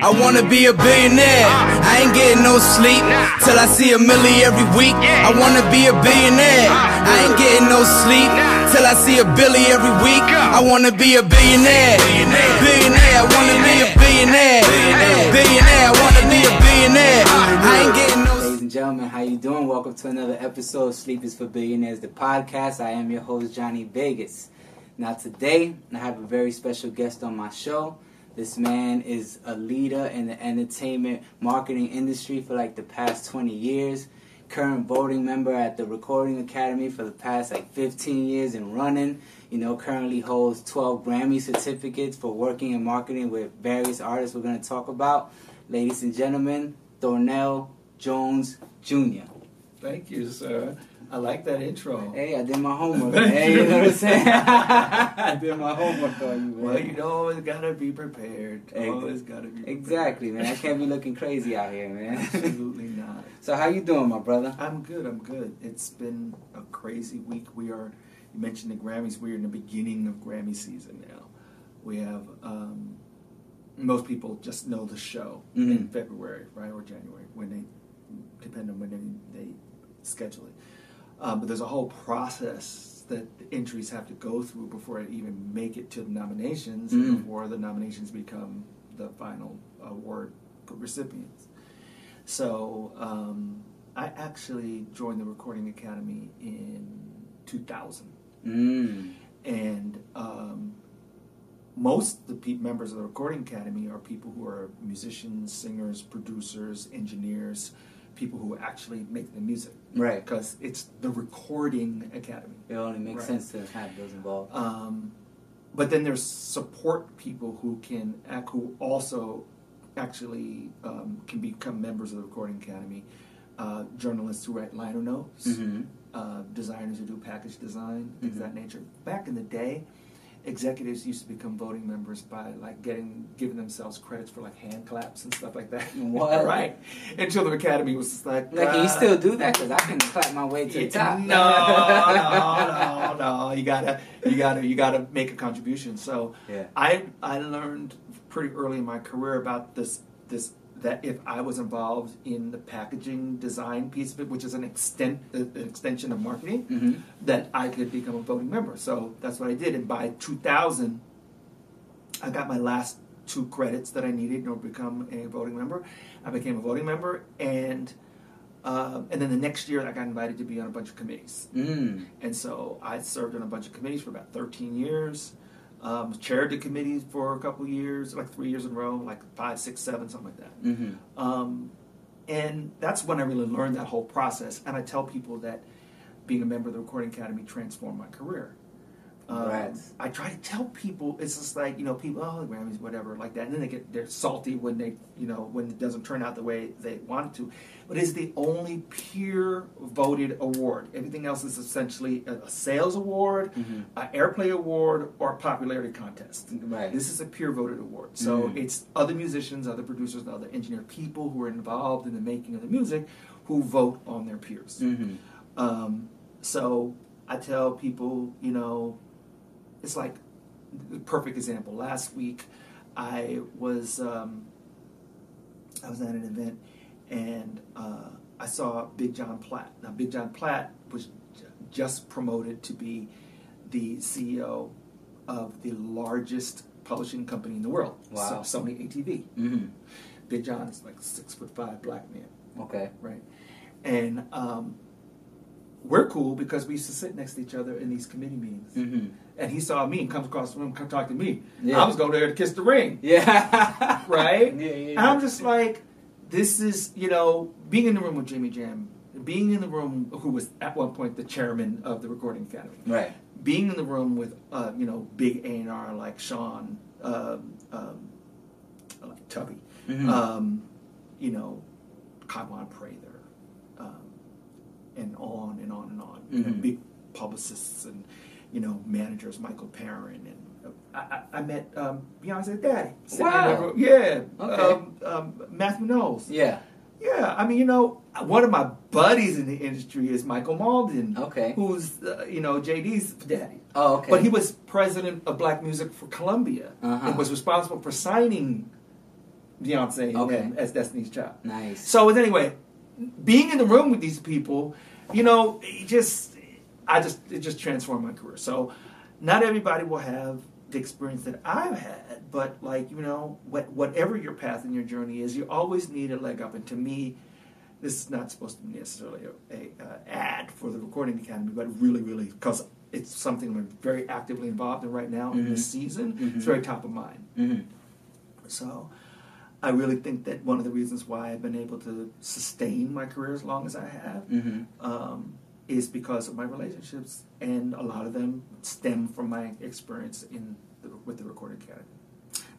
I wanna be a billionaire. I ain't getting no sleep till I see a milli every week. I wanna be a billionaire. I ain't getting no sleep till I see a billy every week. I wanna be a billionaire. Billionaire. I wanna be a billionaire. Billionaire. I wanna be a billionaire. I ain't getting no. Ladies and gentlemen, how you doing? Welcome to another episode of Sleep is for Billionaires, the podcast. I am your host, Johnny Vegas. Now today, I have a very special guest on my show. This man is a leader in the entertainment marketing industry for like the past 20 years. Current voting member at the Recording Academy for the past like 15 years and running. You know, currently holds 12 Grammy certificates for working in marketing with various artists we're going to talk about. Ladies and gentlemen, Thornell Jones Jr. Thank you, sir. I like that intro. Hey, I did my homework. Hey, you. know what I'm saying? I did my homework on you, man. Well, you always gotta be prepared. Always gotta be prepared. Exactly, man. I can't be looking crazy out here, man. Absolutely not. so how you doing, my brother? I'm good. I'm good. It's been a crazy week. We are. You mentioned the Grammys. We're in the beginning of Grammy season now. We have. Um, most people just know the show in Mhm. February, right, or January when they, depend on when they, they schedule it. Um, but there's a whole process that the entries have to go through before it even make it to the nominations, Mm. and before the nominations become the final award recipients. So um, I actually joined the Recording Academy in 2000 Mm. and um, most of the pe- members of the Recording Academy are people who are musicians, singers, producers, engineers, people who actually make the music Right. because it's the Recording Academy. It only makes Right. sense to have those involved. Um, but then there's support people who can act, who also actually um, can become members of the Recording Academy. Uh, journalists who write liner notes, Mm-hmm. uh, designers who do package design, things of Mhm. that nature. Back in the day, executives used to become voting members by like getting giving themselves credits for like hand claps and stuff like that. What? right? Until the academy was just like, Like, can you uh, still do that? Because I can clap my way to the top. No, no, no, no. You gotta, you gotta, you gotta make a contribution. So Yeah. I, I learned pretty early in my career about this, this that if I was involved in the packaging design piece of it, which is an extent, an extension of marketing, Mm-hmm. that I could become a voting member. So that's what I did. And by 2000, I got my last two credits that I needed in order to become a voting member. I became a voting member, and um, and then the next year I got invited to be on a bunch of committees. Mm. And so I served on a bunch of committees for about 13 years. Um, chaired the committees for a couple years, like three years in a row, like five, six, seven, something like that. Mm-hmm. Um, and that's when I really learned that whole process. And I tell people that being a member of the Recording Academy transformed my career. Um, I try to tell people it's just like you know people oh the Grammys whatever like that and then they get they're salty when they you know when it doesn't turn out the way they want it to, but it's the only peer voted award. Everything else is essentially a, a sales award, Mhm. an airplay award, or a popularity contest. Right. This is a peer voted award. So Mhm. it's other musicians, other producers, other engineer people who are involved in the making of the music who vote on their peers. Mm-hmm. Um, so I tell people, you know, it's like the perfect example. Last week, I was um, I was at an event and uh, I saw Big Jon Platt. Now, Big Jon Platt was j- just promoted to be the CEO of the largest publishing company in the world, Wow. so Sony ATV. Mm-hmm. Big Jon is like a six foot five black man Okay. right? And um, we're cool because we used to sit next to each other in these committee meetings. Mm-hmm. And he saw me and comes across the room, come talk to me. Yeah. I was going there to kiss the ring, Yeah. right? Yeah, yeah, And I'm just like, this is, you know, being in the room with Jimmy Jam, being in the room, who was at one point the chairman of the Recording Academy, Right. being in the room with, uh, you know, big A&R like Sean, um, um, like Tubby, Mhm. um, you know, Kawan Prather, um, and on and on and on. You know, Mhm. big publicists and you know managers, Michael Perrin, and uh, I, I, I met um, Beyonce's daddy. Wow. Yeah. Okay. Um, um, Matthew Knowles. Yeah. Yeah, I mean, you know, one of my buddies in the industry is Michael Mauldin, Okay. who's uh, you know JD's daddy. Oh, okay. But he was president of Black Music for Columbia Uh-huh. and was responsible for signing Beyonce Okay. as Destiny's Child. Nice. So anyway, being in the room with these people, you know, just I just it just transformed my career. So not everybody will have the experience that I've had, but like you know, what, whatever your path and your journey is, you always need a leg up. And to me, this is not supposed to be necessarily a, a uh, ad for the Recording Academy, but really, really because it's something I'm very actively involved in right now in this season. It's very top of mind. hmm So I really think that one of the reasons why I've been able to sustain my career as long as I have hmm um, is because of my relationships, and a lot of them stem from my experience in the, with the Recording Academy.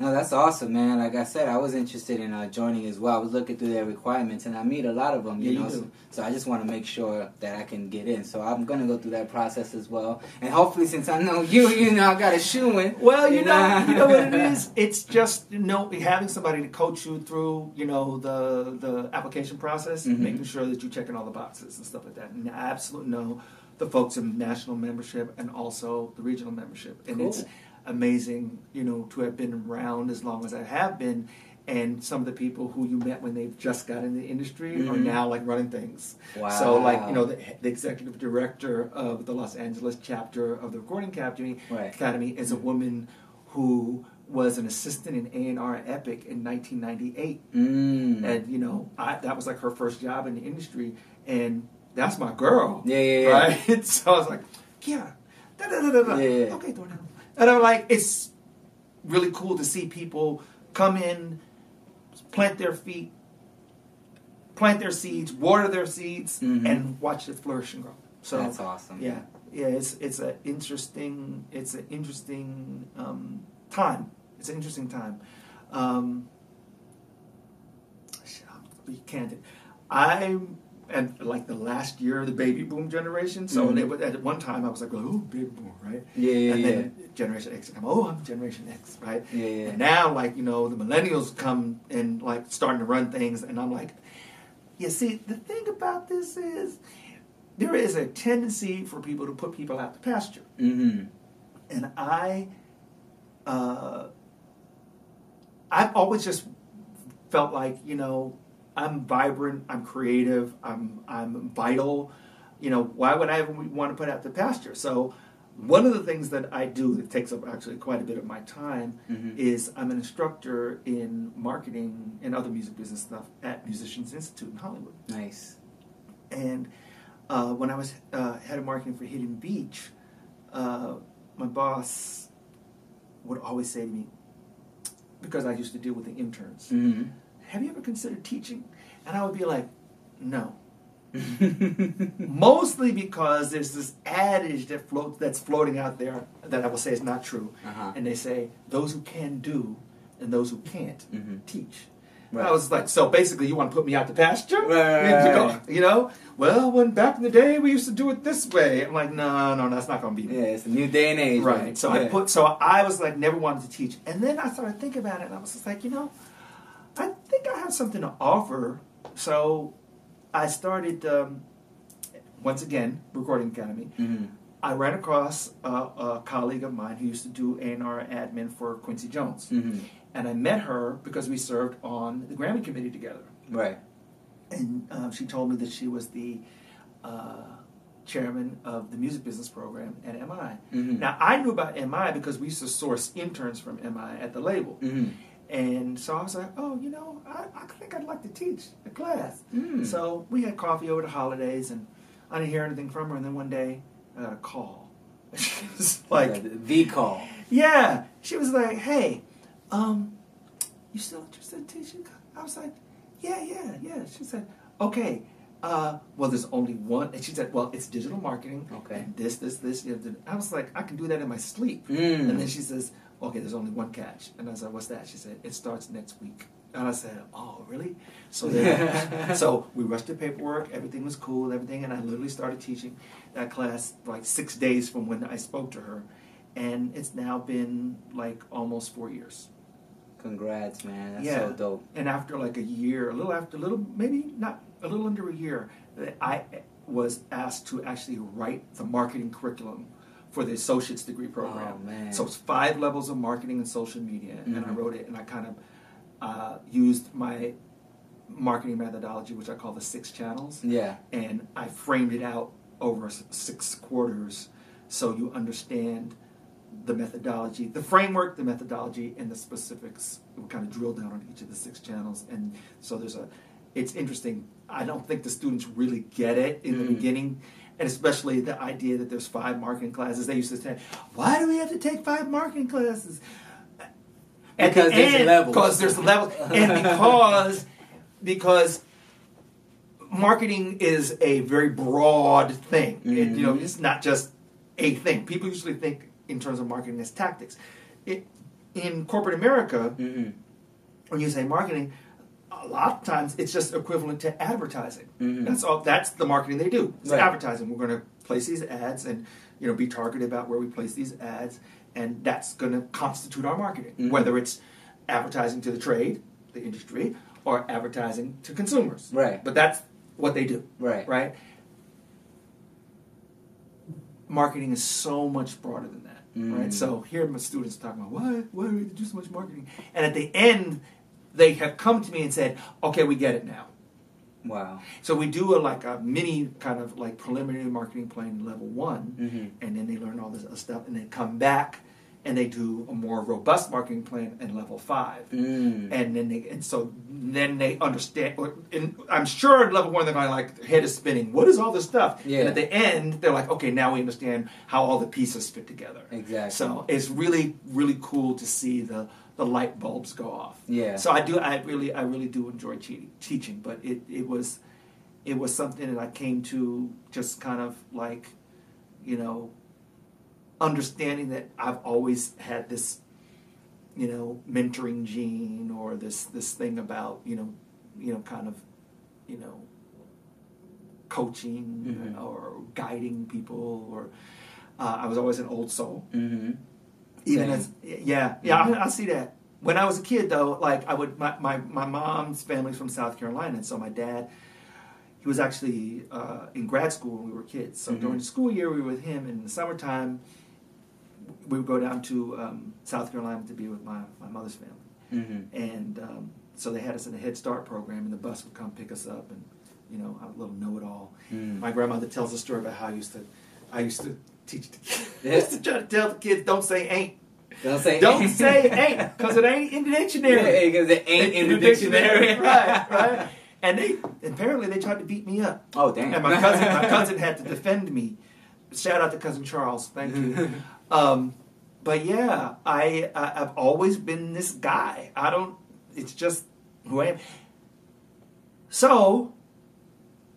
No, that's awesome, man. Like I said, I was interested in uh, joining as well. I was looking through their requirements, and I meet a lot of them. You Yeah, know, do. so, so I just want to make sure that I can get in. So I'm gonna go through that process as well, and hopefully, since I know you, you know, I got a shoe in. Well, you know, you know what it is. It's just you know having somebody to coach you through, you know, the the application process, Mhm. making sure that you're checking all the boxes and stuff like that. And I absolutely know the folks in national membership and also the regional membership, and Cool. it's amazing, you know, to have been around as long as I have been. And some of the people who you met when they've just got in the industry are Mhm. now like running things. Wow. So, like you know, the, the executive director of the Los Angeles chapter of the Recording Academy, Right. Academy is a woman who was an assistant in A and R at Epic in 1998, Mm. and you know I, that was like her first job in the industry, and that's my girl, Yeah, yeah, yeah. right? so I was like, yeah, da, da, da. Yeah, yeah. okay, down. And I'm like, it's really cool to see people come in, plant their feet, plant their seeds, water their seeds, Mhm. and watch it flourish and grow. So that's awesome. yeah, yeah, it's it's an interesting it's an interesting um, time. It's an interesting time. Um, I'll be candid. I'm at like the last year of the baby boom generation. So Mhm. it was- at one time I was like, oh, baby boom, right? Yeah, yeah, and yeah. then Generation X come, oh, I'm Generation X, right? Yeah, yeah. And now, like you know, the millennials come and like starting to run things, and I'm like, you see, the thing about this is there is a tendency for people to put people out to pasture, Mm-hmm. and I, uh, I've always just felt like you know I'm vibrant, I'm creative, I'm I'm vital. You know, why would I ever want to put out the pasture? So. One of the things that I do that takes up actually quite a bit of my time Mhm. is I'm an instructor in marketing and other music business stuff at Musicians Institute in Hollywood. Nice. And uh, when I was uh, head of marketing for Hidden Beach, uh, my boss would always say to me, because I used to deal with the interns, Mm-hmm. "Have you ever considered teaching?" And I would be like, "No." Mostly because there's this adage that floats that's floating out there that I will say is not true, Uh-huh. and they say those who can do and those who can't Mhm. teach. Right. I was like, so basically, you want to put me out to pasture? Right, You go- You know, well, when back in the day we used to do it this way. I'm like, no, no, that's not going to be Yeah, it's a new day and age. right. man. So I put, so I was like, never wanted to teach, and then I started thinking about it, and I was just like, you know, I think I have something to offer. So I started um, once again recording academy. Mhm. I ran across a, a colleague of mine who used to do A&R admin for Quincy Jones. Mhm. And I met her because we served on the Grammy committee together. Right. And um, she told me that she was the uh, chairman of the music business program at MI. Mhm. Now, I knew about MI because we used to source interns from MI at the label. And so I was like, oh, you know, I, I think I'd like to teach a class. Mm. So we had coffee over the holidays, and I didn't hear anything from her. And then one day, I got a call. She was like, the, the call. yeah. She was like, hey, um, you still interested in teaching? I was like, yeah, yeah, yeah. She said, okay. Uh, well, there's only one. And she said, well, it's digital marketing. Okay. And this, this, this. you know, the- I was like, I can do that in my sleep. Mm. And then she says, okay, there's only one catch. And I said, what's that? She said, it starts next week. And I said, oh, really? So then, so we rushed the paperwork. Everything was cool, everything. And I literally started teaching that class like six days from when I spoke to her. And it's now been like almost four years. Congrats, man. That's Yeah. so dope. And after like a year, a little after, a little, maybe not, a little under a year, I was asked to actually write the marketing curriculum for the associate's degree program. Oh. So it's five levels of marketing and social media, and I Mhm. wrote it, and I kind of uh, used my marketing methodology, which I call the six channels, Yeah. and I framed it out over six quarters so you understand the methodology, the framework, the methodology, and the specifics. We kind of drill down on each of the six channels, and so there's a. It's interesting. I don't think the students really get it in the Mm. beginning, and especially the idea that there's five marketing classes. They used to say, "Why do we have to take five marketing classes?" At Because the there's end- levels. Because there's levels, and because because marketing is a very broad thing. It, you know, Mhm. it's not just a thing. People usually think in terms of marketing as tactics. It, in corporate America, Mm-hmm. when you say marketing, a lot of times it's just equivalent to advertising. Mhm. That's all. That's the marketing they do. It's Right. advertising. We're going to place these ads and you know be targeted about where we place these ads, and that's going to constitute our marketing. Mhm. Whether it's advertising to the trade, the industry, or advertising to consumers. Right. But that's what they do. Right. Right. Marketing is so much broader than that. Mm. Right. So here my students are talking about what? why do we do so much marketing? And at the end, they have come to me and said, "Okay, we get it now." Wow. So we do a like a mini kind of like preliminary marketing plan level one, Mhm. and then they learn all this other stuff, and they come back and they do a more robust marketing plan in level five, Mm. and then they and so then they understand. or- And I'm sure at level one they're going like their head is spinning. What is all this stuff? Yeah. And at the end they're like, okay, now we understand how all the pieces fit together. Exactly. So it's really really cool to see the the light bulbs go off. Yeah. So I do. I really, I really do enjoy cheating, teaching, but it, it was, it was something that I came to just kind of like, you know, understanding that I've always had this, you know, mentoring gene or this this thing about you know, you know, kind of, you know, coaching Mhm. or guiding people or. Uh, I was always an old soul Mm-hmm. Even as yeah yeah I, I see that when i was a kid though like i would my, my, my mom's family's from south carolina and so my dad he was actually uh, in grad school when we were kids so Mhm. during the school year we were with him and in the summertime we would go down to um, south carolina to be with my, my mother's family Mm-hmm. and um, so they had us in a head start program and the bus would come pick us up and you know i'm a little know-it-all Mm. my grandmother tells a story about how i used to i used to teach the kids Yeah. Used to try to tell the kids don't say ain't Don't say don't say ain't because it ain't in the dictionary. because it ain't in the dictionary. right? Right? And they apparently they tried to beat me up. Oh damn! And my cousin, my cousin had to defend me. Shout out to cousin Charles. Thank you. Um, but yeah, I, I I've always been this guy. I don't. It's just who I am. So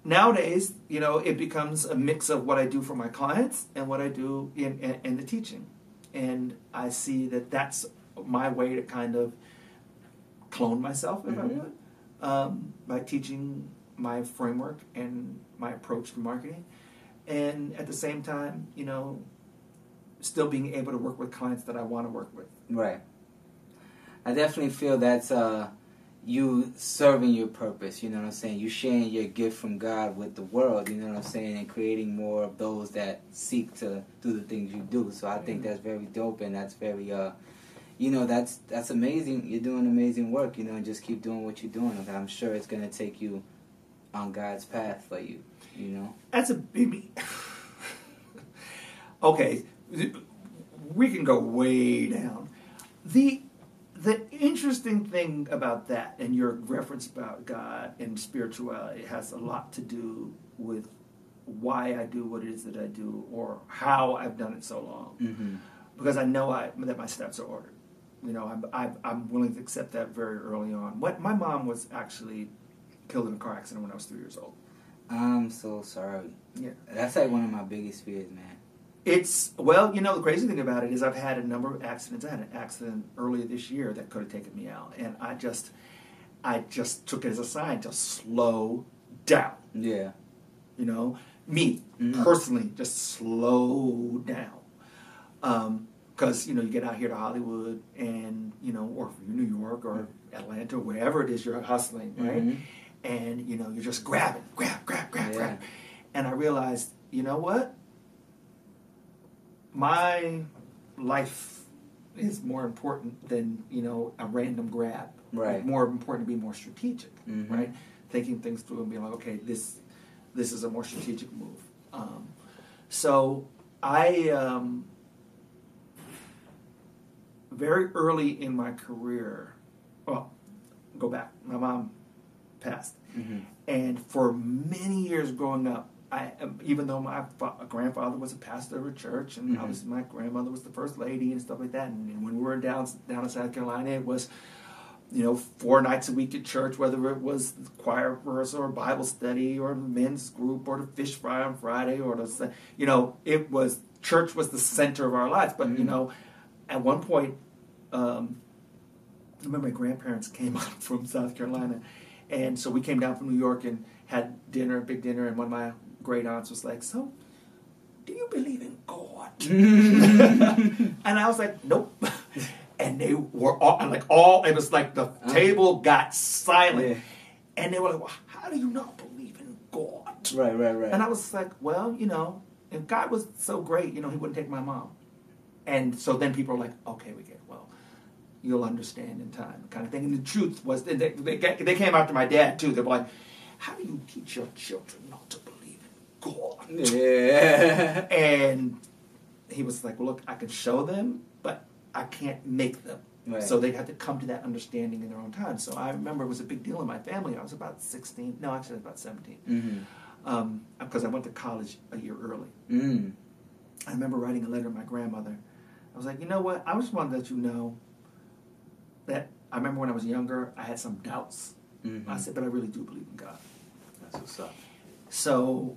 nowadays, you know, it becomes a mix of what I do for my clients and what I do in, in, in the teaching. And I see that that's my way to kind of clone myself, if I Mhm. would, um, by teaching my framework and my approach to marketing. And at the same time, you know, still being able to work with clients that I want to work with. Right. I definitely feel that's uh, you serving your purpose. You know what I'm saying? You sharing your gift from God with the world. You know what I'm saying? And creating more of those that seek to do the things you do. So I think that's very dope, and that's very, uh, you know, that's that's amazing. You're doing amazing work. You know, and just keep doing what you're doing. And I'm sure it's gonna take you on God's path for you. You know. That's a big. okay, we can go way down. The the interesting thing about that and your reference about God and spirituality has a lot to do with why I do what it is that I do or how I've done it so long. Mm-hmm. Because I know I, that my steps are ordered. You know, I'm, I'm, I'm willing to accept that very early on. What my mom was actually killed in a car accident when I was three years old. I'm so sorry. Yeah. That's like one of my biggest fears, man. It's well, you know, the crazy thing about it is I've had a number of accidents. I had an accident earlier this year that could have taken me out, and I just, I just took it as a sign to slow down. Yeah. You know, me Mhm. personally, just slow down. Because you know, you get out here to Hollywood, and you know, or New York or Atlanta, wherever it is you're hustling, right? Mhm. And you know, you're just grabbing, grab, grab, grab, Yeah. grab. And I realized, you know what? My life is more important than you know a random grab Right. More important to be more strategic, Mhm. right? Thinking things through and being like, okay, this this is a more strategic move. Um, so I um, very early in my career, well, go back. My mom passed, hmm and for many years growing up, I um, even though my fa- grandfather was a pastor of a church, and Mhm. was my grandmother was the first lady and stuff like that. And, when we were down down in South Carolina, it was you know four nights a week at church, whether it was choir rehearsal or Bible study or men's group or the fish fry on Friday or the you know it was church was the center of our lives. But you Mhm. know, at one point. Um, I remember my grandparents came up from South Carolina, and so we came down from New York and had dinner, big dinner, and one of my great aunts was like, "So, do you believe in God?" and I was like, "Nope." And they were all and like all. It was like the uh-huh. table got silent, Yeah. and they were like, well, "How do you not believe in God?" Right, right, right. And I was like, well, you know, if God was so great, you know, He wouldn't take my mom. And so then people are like, okay, we get it. Well, you'll understand in time, kind of thing. And the truth was, they, they, they came after my dad too. They were like, how do you teach your children not to believe in God? yeah. And he was like, look, I can show them, but I can't make them. Right. So they had to come to that understanding in their own time. So I remember it was a big deal in my family. I was about 16. No, actually, I was about 17 hmm um, because I went to college a year early. Mm. I remember writing a letter to my grandmother. I was like, you know what? I just wanted to let you know that I remember when I was younger, I had some doubts. Mhm. I said, but I really do believe in God. That's what's up. So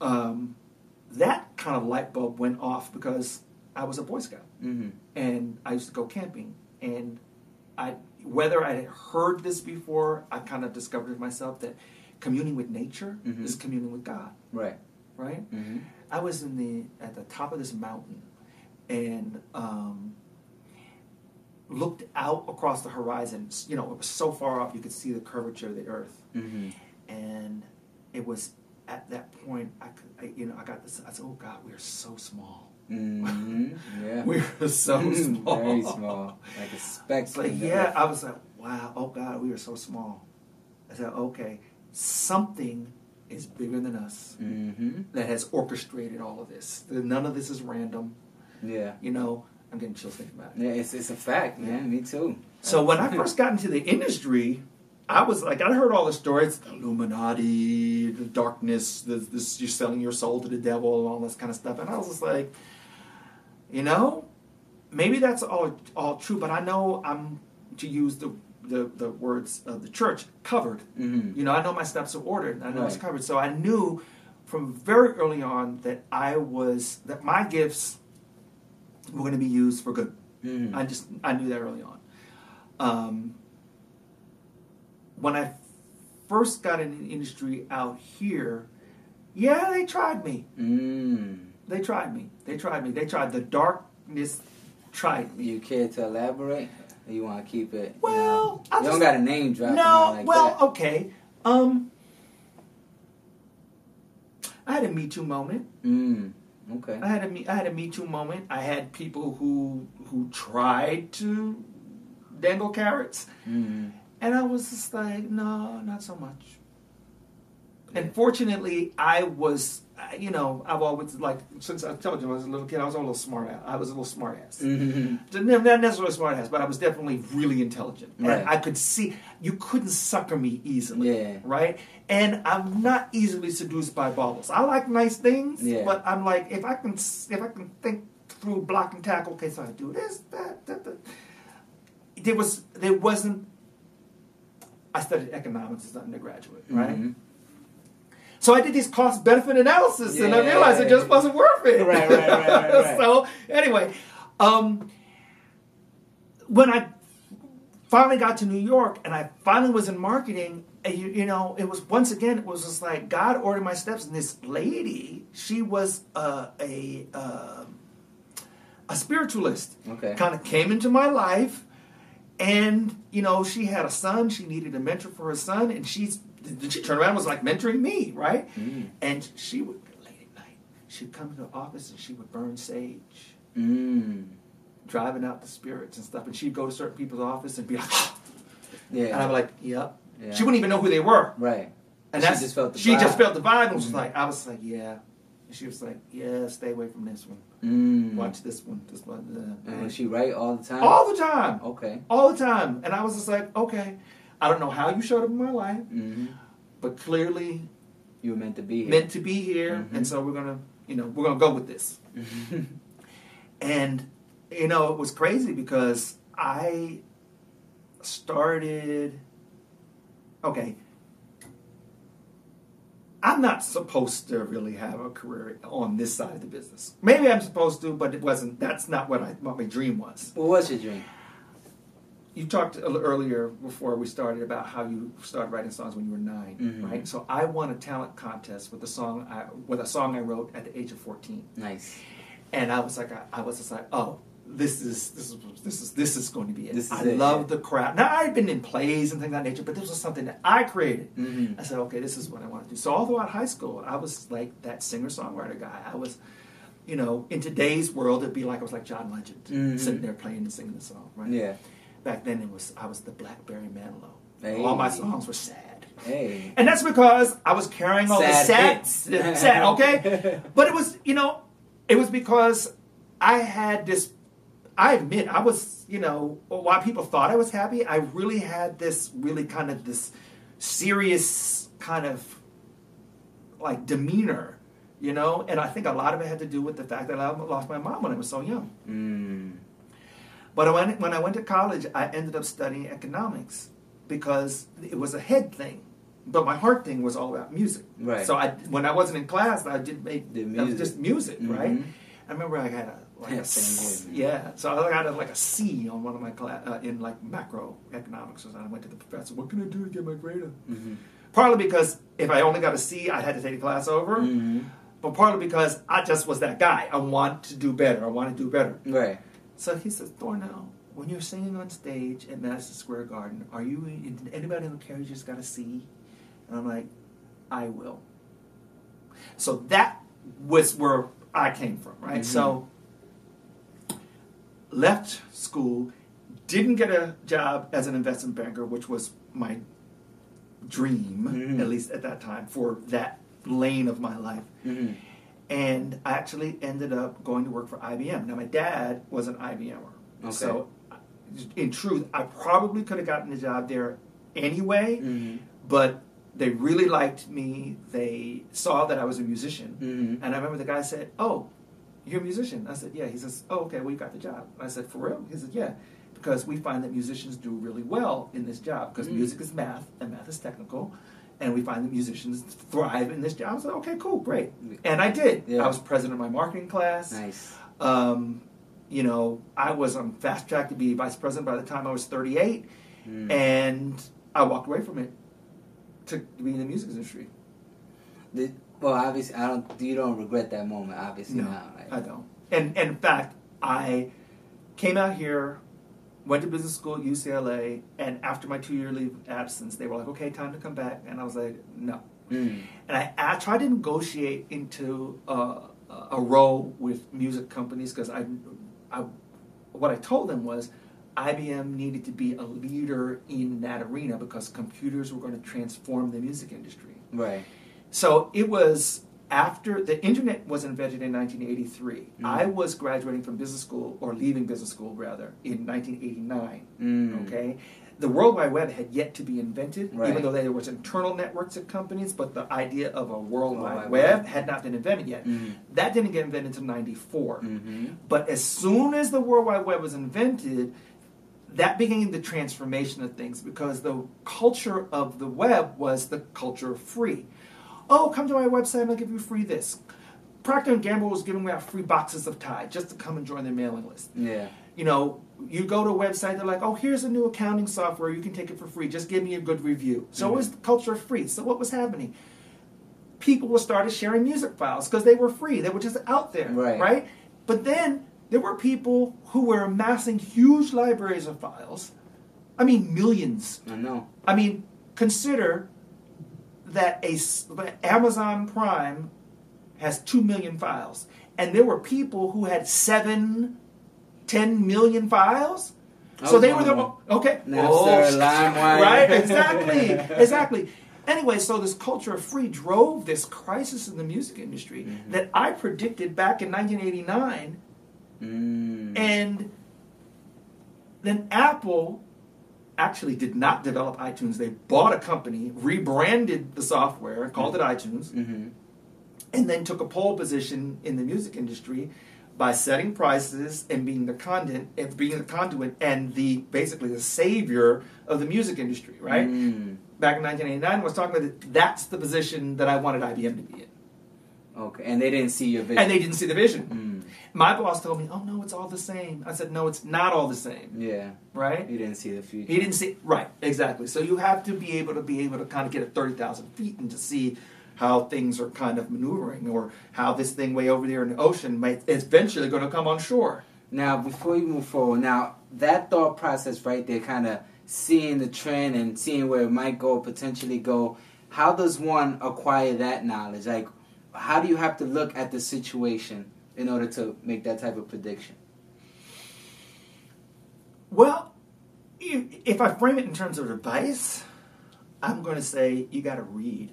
um, that kind of light bulb went off because I was a Boy Scout hmm and I used to go camping. And I, whether I had heard this before, I kind of discovered it myself that communing with nature Mhm. is communing with God, Right. right? hmm I was in the at the top of this mountain and um, looked out across the horizon. You know, it was so far off you could see the curvature of the earth, hmm and it was at that point I could, I, you know, I got this. I said, "Oh God, we are so small. Mm-hmm. Yeah. We are so Mm, small, Very small. Like a speck. Like, yeah. I was like, wow, oh God, we are so small. I said, okay, something is bigger than us Mhm. that has orchestrated all of this. None of this is random. Yeah. You know, I'm getting chills thinking about it. Yeah, it's, it's a fact, man. Me too. So when I first got into the industry, I was like, I heard all the stories, the Illuminati, the darkness, the, this you're selling your soul to the devil, and all this kind of stuff, and I was just like, you know, maybe that's all all true, but I know I'm to use the the, the words of the church covered. hmm You know, I know my steps are ordered. I know it's covered. So I knew from very early on that I was that my gifts were going to be used for good. hmm I just I knew that early on. Um, when I first got in the industry out here, yeah, they tried me. Mm. They tried me. They tried me. They tried the darkness. Tried me. You care to elaborate? Or you want to keep it? you Well, know? I you don't got a name drop. No, like well, that. okay. Um, I had a Me Too moment. Mm. Okay. I had a me I had a Me Too moment. I had people who who tried to dangle carrots, Mm. And I was just like, no, not so much. And fortunately, I was, you know, I've always like since I told you I was a little kid, I was a little smart. ass. I was a little smart ass. hmm Not necessarily smart ass, but I was definitely really intelligent, and I could see you couldn't sucker me easily, Yeah. right? And I'm not easily seduced by baubles. I like nice things, Yeah. but I'm like if I can if I can think through block and tackle. Okay, so I do this, that, that, that. There was there wasn't. I studied economics as an undergraduate, right? Mhm. So I did these cost benefit analysis, and I realized it just Yeah. wasn't worth it. Right, right, right, right, right. so anyway, um, when I finally got to New York and I finally was in marketing, and you, you know, it was once again, it was just like God ordered my steps, and this lady, she was uh, a um a spiritualist Okay. kind of came into my life and you know she had a son she needed a mentor for her son and she's she turned around and was like mentoring me right Mm. and she would late at night she'd come to the office and she would burn sage Mm. driving out the spirits and stuff and she'd go to certain people's office and be like Yeah. And I'm like, yep. Yeah. She wouldn't even know who they were. Right. And She that's, just felt the she vibe. just felt the vibe and was Mhm. like, I was like, yeah. And she was like, yeah, stay away from this one. Mm. Watch this one. This one. uh, And was she right all the time? all the time. Okay. All the time. And I was just like, okay. I don't know how you showed up in my life, hmm but clearly You were meant to be here. meant to be here. Mhm. And so we're going to, you know, we're to go with this. And, you know, it was crazy because I started. Okay. I'm not supposed to really have a career on this side of the business. Maybe I'm supposed to, but it wasn't. That's not what I what my dream was. what was your dream? You talked earlier before we started about how you started writing songs when you were 9 Mhm. right? So I won a talent contest with a song I, with a song I wrote at the age of 14 Nice. and I was like, I, I was just like, oh, this is this is this is this is going to be it. I it, love yeah. the crowd. Now I've been in plays and things of that nature, but this was something that I created. hmm I said, okay, this is what I want to do. So all throughout high school, I was like that singer songwriter guy. I was, you know, in today's world, it'd be like I was like John Legend, Mhm. sitting there playing and singing the song, right? Yeah. Back then, it was I was the Black Barry Manilow. Hey. All my songs were sad. Hey. And that's because I was carrying all Sad the sad, sad, okay? But it was, you know, it was because I had this. I admit, I was, you know, while people thought I was happy, I really had this really kind of this serious kind of like demeanor, you know. And I think a lot of it had to do with the fact that I lost my mom when I was so young. Mm. But when, when I went to college, I ended up studying economics because it was a head thing. But my heart thing was all about music. Right. So I, when I wasn't in class, I did make Did that was just music, right? Mhm. I remember I had a like Yeah, a here, yeah. So I got a, like a C on one of my class uh, in like macroeconomics. and I went to the professor. What can I do to get my grade up? Mhm. Partly because if I only got a C, I had to take the class over. Mhm. But partly because I just was that guy. I want to do better. I want to do better. Right. So he says, Thornell, when you're singing on stage at Madison Square Garden, are you anybody in the carriage just got a C? And I'm like, I will. So that was where I came from, right? Mhm. So left school, didn't get a job as an investment banker, which was my dream, Mhm. at least at that time, for that lane of my life hmm and I actually ended up going to work for IBM. Now, my dad was an IBMer, Okay. so in truth, I probably could have gotten a job there anyway. hmm But they really liked me. They saw that I was a musician, hmm and I remember the guy said, "Oh, you're a musician." I said, "Yeah." He says, "Oh, okay. Well, you got the job." I said, "For real?" He said, "Yeah." Because we find that musicians do really well in this job because Mm. music is math and math is technical, and we find that musicians thrive in this job. I said, "Okay, cool, great," and I did. Yeah. I was president of my marketing class. Nice. Um, you know, I was on fast track to be vice president by the time I was 38, Mm. and I walked away from it to be in the music industry. Did, well, obviously, I don't. You don't regret that moment, obviously. No? I don't. And, and in fact, I came out here, went to business school at UCLA, and after my two year leave of absence, they were like, okay, time to come back. And I was like, no. Mm. And I, I tried to negotiate into uh, a role with music companies because I, I, what I told them was IBM needed to be a leader in that arena because computers were going to transform the music industry. Right. So it was after the internet was invented in 1983. Mhm. I was graduating from business school, or leaving business school rather, in 1989. Mm. Okay, the World Wide Web had yet to be invented, Right. even though there was internal networks at companies, but the idea of a World World Wide Wide Web Web. had not been invented yet. Mm. That didn't get invented until 94. hmm But as soon as the World Wide Web was invented, that began the transformation of things because the culture of the web was the culture of free. Oh, come to my website and I'll give you free this. Procter and Gamble was giving out free boxes of Tide just to come and join their mailing list. Yeah. You know, you go to a website, they're like, oh, here's a new accounting software, you can take it for free. Just give me a good review. So it was the culture of free. So what was happening? People were started sharing music files because they were free. They were just out there, Right. right? But then there were people who were amassing huge libraries of files. I mean, millions. I know. I mean, consider that a s- that Amazon Prime has two million files, and there were people who had seven, ten million files. So they were the Oh. okay. Napster, LimeWire. right? Exactly, exactly. Anyway, so this culture of free drove this crisis in the music industry Mm-hmm. that I predicted back in 1989, Mm. and then Apple actually did not develop iTunes. They bought a company, rebranded the software, called it iTunes, Mhm. and then took a pole position in the music industry by setting prices and being the conduit, and being the conduit and the basically the savior of the music industry. Right Mm. back in 1989, I was talking about it. That's the position that I wanted IBM to be in, Okay, and they didn't see your vision. and they didn't see the vision. Mm. My boss told me, "Oh no, it's all the same." I said, "No, it's not all the same." Yeah, Right? he didn't see the future. He didn't see right exactly. So you have to be able to be able to kind of get at thirty thousand feet and to see how things are kind of maneuvering, or how this thing way over there in the ocean might eventually going to come on shore. Now, before you move forward, now that thought process right there, kind of seeing the trend and seeing where it might go, potentially go. How does one acquire that knowledge? Like, how do you have to look at the situation in order to make that type of prediction? Well, if I frame it in terms of advice, I'm going to say you got to read.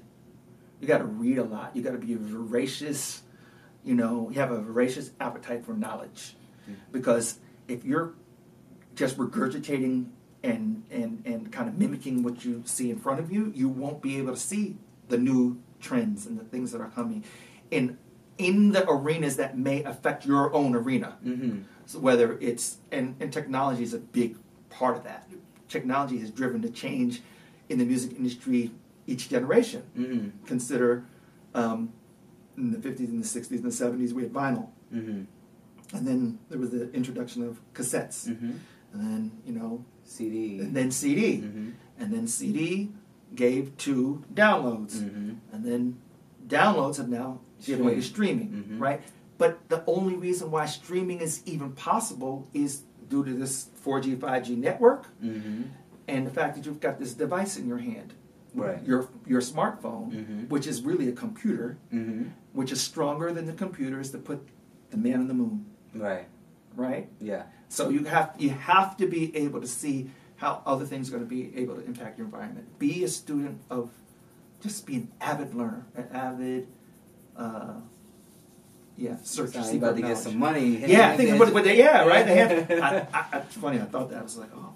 You got to read a lot. You got to be voracious. You know, you have a voracious appetite for knowledge, mm-hmm. because if you're just regurgitating and and and kind of mimicking what you see in front of you, you won't be able to see the new trends and the things that are coming in in the arenas that may affect your own arena. Mm-hmm. So whether it's and, and technology is a big part of that. Technology has driven the change in the music industry each generation. Mm-hmm. Consider um, in the 50s and the 60s and the 70s we had vinyl, Mm-hmm. and then there was the introduction of cassettes, Mm-hmm. and then you know, CD. and then CD, Mm-hmm. and then CD gave to downloads, Mm-hmm. and then downloads have now given way to streaming, Mhm. right? But the only reason why streaming is even possible is due to this 4G, 5G network Mm-hmm. and the fact that you've got this device in your hand, Right. your your smartphone, Mhm. which is really a computer, Mm-hmm. which is stronger than the computers that put the man on the moon, Right. right? Yeah. So you have you have to be able to see how other things are going to be able to impact your environment. Be a student of, just be an avid learner, an avid, uh, yeah, search. About of to get knowledge. some money. Yeah, I think what, what they, yeah, right. They have. I, I, it's funny. I thought that I was like, oh,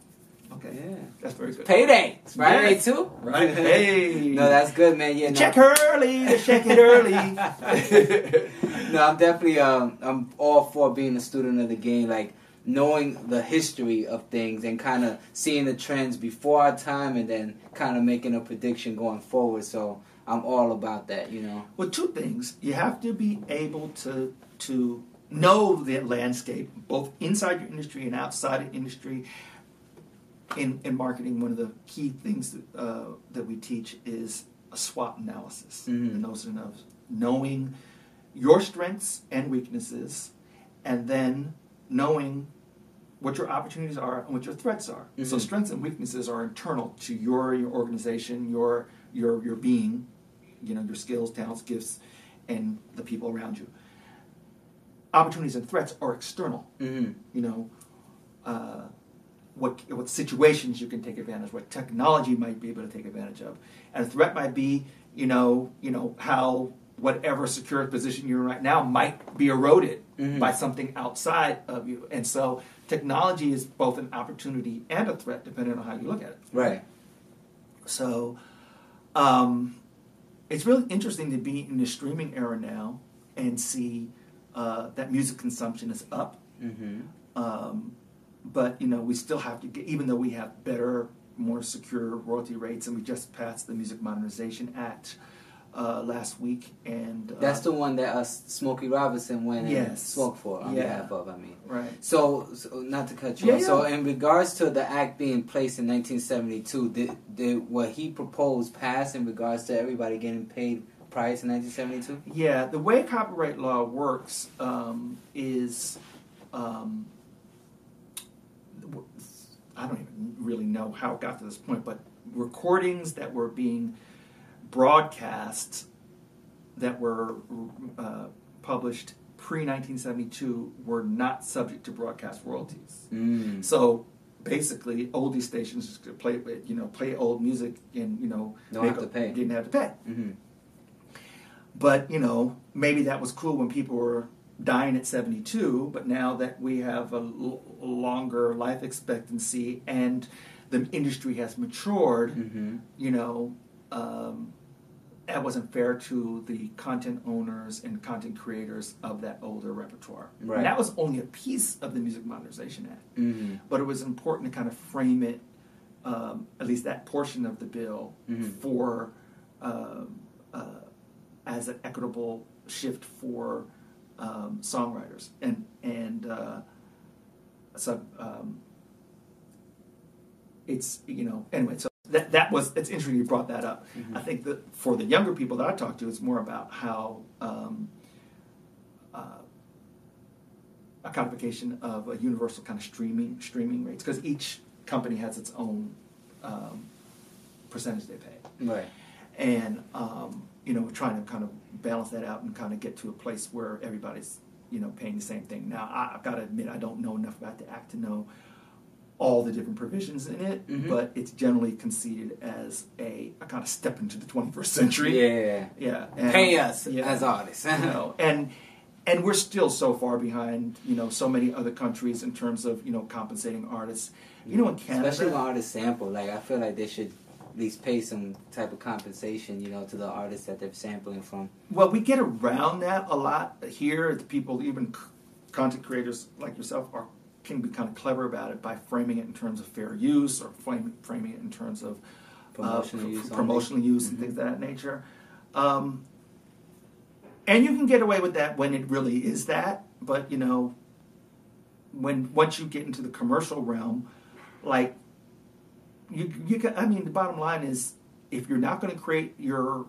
okay, Yeah. that's very good. Payday. It's Friday Yeah. too. Right. Hey. no, that's good, man. Yeah. No. check early. Check it early. no, I'm definitely um I'm all for being a student of the game, like knowing the history of things and kind of seeing the trends before our time and then kind of making a prediction going forward. So I'm all about that, you know. Well, two things. You have to be able to to know the landscape, both inside your industry and outside the industry. In, in marketing, one of the key things that, uh, that we teach is a SWOT analysis. Mhm. The notion of knowing your strengths and weaknesses, and then knowing what your opportunities are and what your threats are. So Mhm. strengths and weaknesses are internal to your your organization, your your your being, you know, your skills, talents, gifts, and the people around you. Opportunities and threats are external. Mm-hmm. You know, uh, what what situations you can take advantage, what technology might be able to take advantage of, and a threat might be, you know, you know how whatever secure position you're in right now might be eroded Mhm. by something outside of you, and so technology is both an opportunity and a threat depending on how you look at it. Right. So, um, it's really interesting to be in the streaming era now and see uh, that music consumption is up. Mm-hmm. Um, but you know, we still have to get, even though we have better, more secure royalty rates, and we just passed the Music Modernization Act uh, last week, and uh, That's the one that uh, Smokey Robinson went and Yes. spoke for on Yeah. behalf of. I mean. right. So, so not to cut you Yeah, off. So, in regards to the act being placed in 1972, did, did what he proposed pass in regards to everybody getting paid prior to 1972? Yeah, the way copyright law works um, is um, I don't even really know how it got to this point, but recordings that were being broadcast that were uh, published pre 1972 were not subject to broadcast royalties. Mm. So basically oldie stations could play you know play old music and you know Don't have to pay. didn't have to pay. hmm But you know, maybe that was cool when people were dying at 72. But now that we have a l- longer life expectancy and the industry has matured, hmm you know, um, that wasn't fair to the content owners and content creators of that older repertoire. Right. And that was only a piece of the Music Modernization Act, hmm but it was important to kind of frame it, um, at least that portion of the bill, Mhm. for um, uh, as an equitable shift for um, songwriters and and uh, so um, it's you know anyway so that that was it's interesting you brought that up Mhm. i think that for the younger people that i talk to it's more about how um, uh, a codification of a universal kind of streaming streaming rates because each company has its own um, percentage they pay Right. and um, you know trying to kind of balance that out and kind of get to a place where everybody's you know paying the same thing now I, i've got to admit i don't know enough about the act to know all the different provisions in it Mhm. but it's generally conceded as a, a kind of step into the 21st century Yeah. yeah and- Pay us yeah. as artists. you know and and we're still so far behind you know so many other countries in terms of you know compensating artists you know in canada Especially when artists sample, like I feel like they should at least pay some type of compensation, you know, to the artists that they're sampling from. Well, we get around that a lot here. The people, even content creators like yourself, are can be kind of clever about it by framing it in terms of fair use or frame, framing it in terms of Promotional uh, use promotional use and Mhm. things of that nature. Um, and you can get away with that when it really is that, but you know, when once you get into the commercial realm, like you, you can, I mean, the bottom line is if you're not going to create your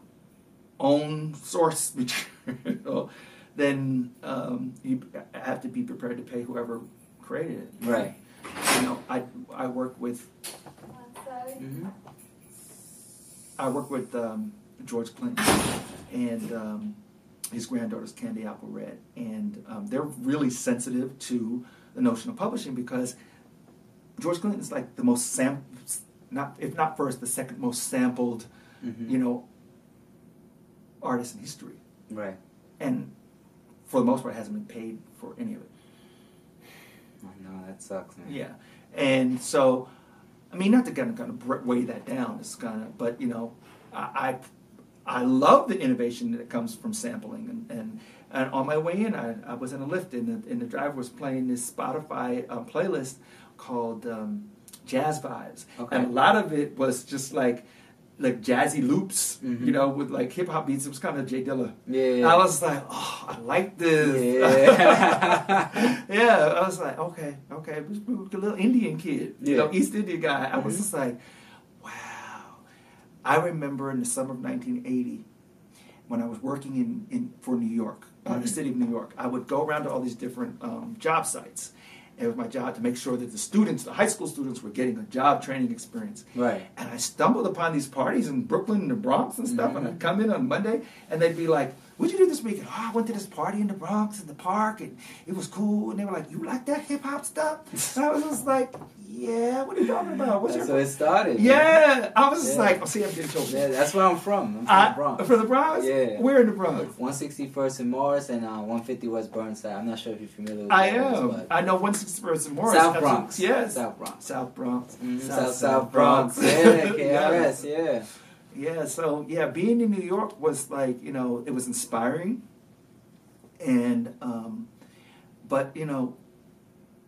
own source material, then um, you have to be prepared to pay whoever created it. Right. You know, I I work with Mm-hmm, I work with um, George Clinton and um, his granddaughter's Candy Apple Red, and um, they're really sensitive to the notion of publishing because George Clinton is like the most sam not if not first, the second most sampled, hmm you know, artist in history, Right. and for the most part, hasn't been paid for any of it. No, that sucks, man. Yeah, and so, I mean, not to kind of kind of weigh that down. It's kind of, but you know, I, I I love the innovation that comes from sampling, and and, and on my way in, I, I was in a lift, and the and the driver was playing this Spotify uh, playlist called um, Jazz Vibes, Okay. and a lot of it was just like. Like jazzy loops, Mhm. you know, with like hip hop beats. It was kind of Jay Dilla. Yeah. I was like, oh, I like this. Yeah. yeah, I was like, okay, okay, a little Indian kid, you know, Yeah. East Indian guy. I was Mhm. just like, wow. I remember in the summer of 1980 when I was working in, in for New York, uh, Mhm. the city of New York. I would go around to all these different um, job sites. It was my job to make sure that the students, the high school students, were getting a job training experience. right. And I stumbled upon these parties in Brooklyn and the Bronx and stuff. And Mhm. I'd come in on Monday and they'd be like, What'd you do this weekend? Oh, I went to this party in the Bronx in the park and it was cool. And they were like, You like that hip hop stuff? And I was just like, Yeah, what are you talking about? What's That's your where it started. man. Yeah. I was just like, Oh, see, I'm getting choked. Yeah, that's where I'm from. I'm from I- the Bronx. From the Bronx? Yeah. Where in the Bronx? 161st and Morris and uh, 150 West Burnside. I'm not sure if you're familiar with I am. but- I know 161st and Morris. South Bronx. Yes. South Bronx. South Bronx. Mhm, South, South Bronx. Yeah, KRS. Yeah. Yeah, so yeah, being in New York was like, you know, it was inspiring. And um but you know,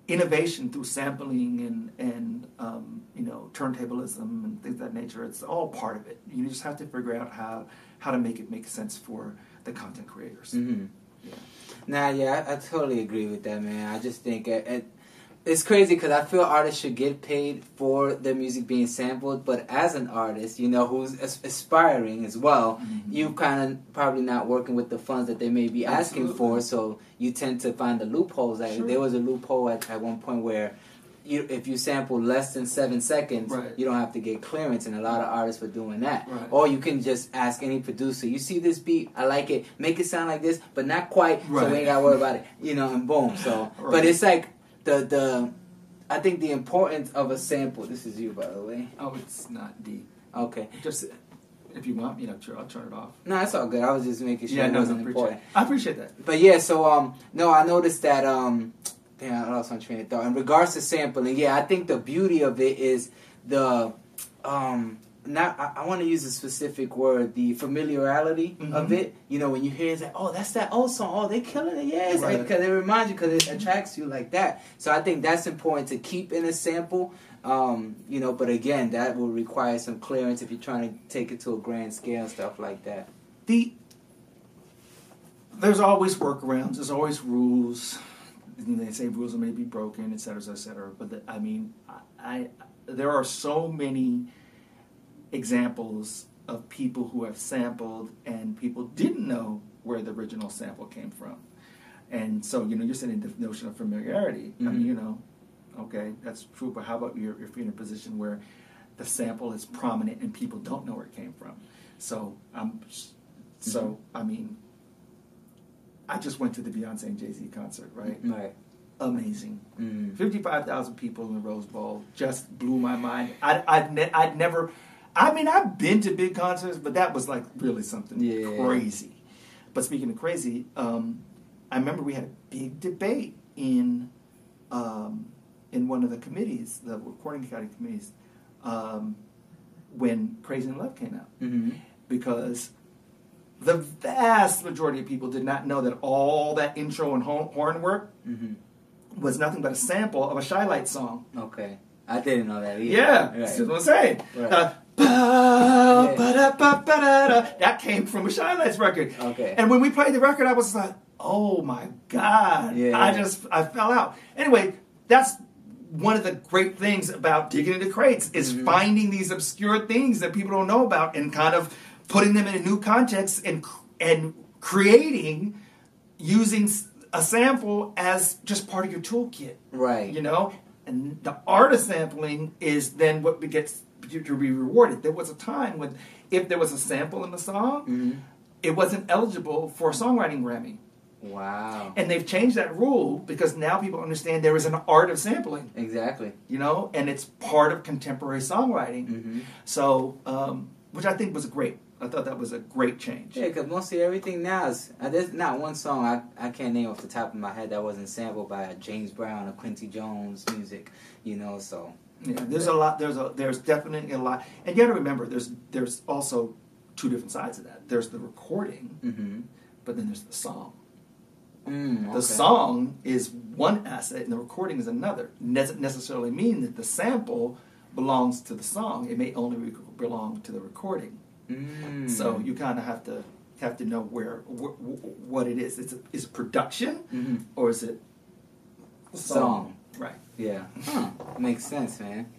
innovation through sampling and and um, you know, turntablism and things of that nature, it's all part of it. You just have to figure out how how to make it make sense for the content creators. hmm Yeah. Nah, yeah, I, I totally agree with that, man. I just think it, it's crazy because I feel artists should get paid for their music being sampled, but as an artist, you know, who's aspiring as well, Mhm. you kind of probably not working with the funds that they may be asking for, so you tend to find the loopholes. Like Sure. there was a loophole at, at one point where. You, if you sample less than seven seconds, Right. you don't have to get clearance, and a lot of artists were doing that. Right. Or you can just ask any producer, you see this beat, I like it, make it sound like this, but not quite, so we ain't gotta worry about it, you know, and boom. So, but it's like the the I think the importance of a sample. This is you, by the way. Oh, it's not deep. Okay. Just if you want, you know, I'll turn it off. No, it's all good. I was just making sure yeah, it no, wasn't no, important. I appreciate that. But yeah, so um, no, I noticed that um, damn, I lost my train of thought. In regards to sampling, yeah, I think the beauty of it is the um, not I, I want to use a specific word, the familiarity of Mhm. it. You know, when you hear it, it's like, oh, that's that old song. Oh, they're killing it, yes, Right. because it reminds you, because it attracts you like that. So I think that's important to keep in a sample. Um, you know, but again, that will require some clearance if you're trying to take it to a grand scale and stuff like that. the there's always workarounds. There's always rules. And They say rules may be broken, et cetera, et cetera. But the, I mean, I, I there are so many examples of people who have sampled and people didn't know where the original sample came from. And so, you know, you're saying the notion of familiarity. I mean, Mhm. you know, okay, that's true. But how about you're, if you're in a position where the sample is prominent and people don't know where it came from? So, um, so I mean, I just went to the Beyonce and Jay Z concert, right? Right. Amazing. Mm. 55,000 people in the Rose Bowl just blew my mind. I'd, I'd, ne- I'd never, I mean, I've been to big concerts, but that was like really something Yeah. crazy. But speaking of crazy, um, I remember we had a big debate in um, in one of the committees, the recording county committees, um, when Crazy in Love came out hmm because the vast majority of people did not know that all that intro and horn work hmm was nothing but a sample of a Chi-Lite song. Okay. I didn't know that either. Yeah, Right. that's what I'm saying. Right. Uh, ba- ba-da- ba- That came from a Chi-Lites record. Okay. And when we played the record, I was like, oh my God. Yeah. I just, I fell out. Anyway, that's one of the great things about digging into crates is Mhm. finding these obscure things that people don't know about and kind of putting them in a new context and, and creating using a sample as just part of your toolkit Right. you know and the art of sampling is then what gets to be rewarded there was a time when if there was a sample in the song Mhm. it wasn't eligible for a songwriting grammy Wow. and they've changed that rule because now people understand there is an art of sampling Exactly. you know and it's part of contemporary songwriting hmm so um, which i think was great i thought that was a great change Yeah, because mostly everything now is. Uh, there's not one song I, I can't name off the top of my head that wasn't sampled by James Brown or Quincy Jones music, you know, so. Yeah, there's a lot. There's a there's definitely a lot, and you got to remember there's there's also two different sides of that. There's the recording, hmm but then there's the song. Mm, The okay. song is one asset, and the recording is another. Doesn't necessarily mean that the sample belongs to the song. It may only re- belong to the recording. Mm. So you kind of have to have to know where wh- wh- what it is. It's a, is it production Mhm. or is it Song. Right. Yeah. Huh. Makes sense, man.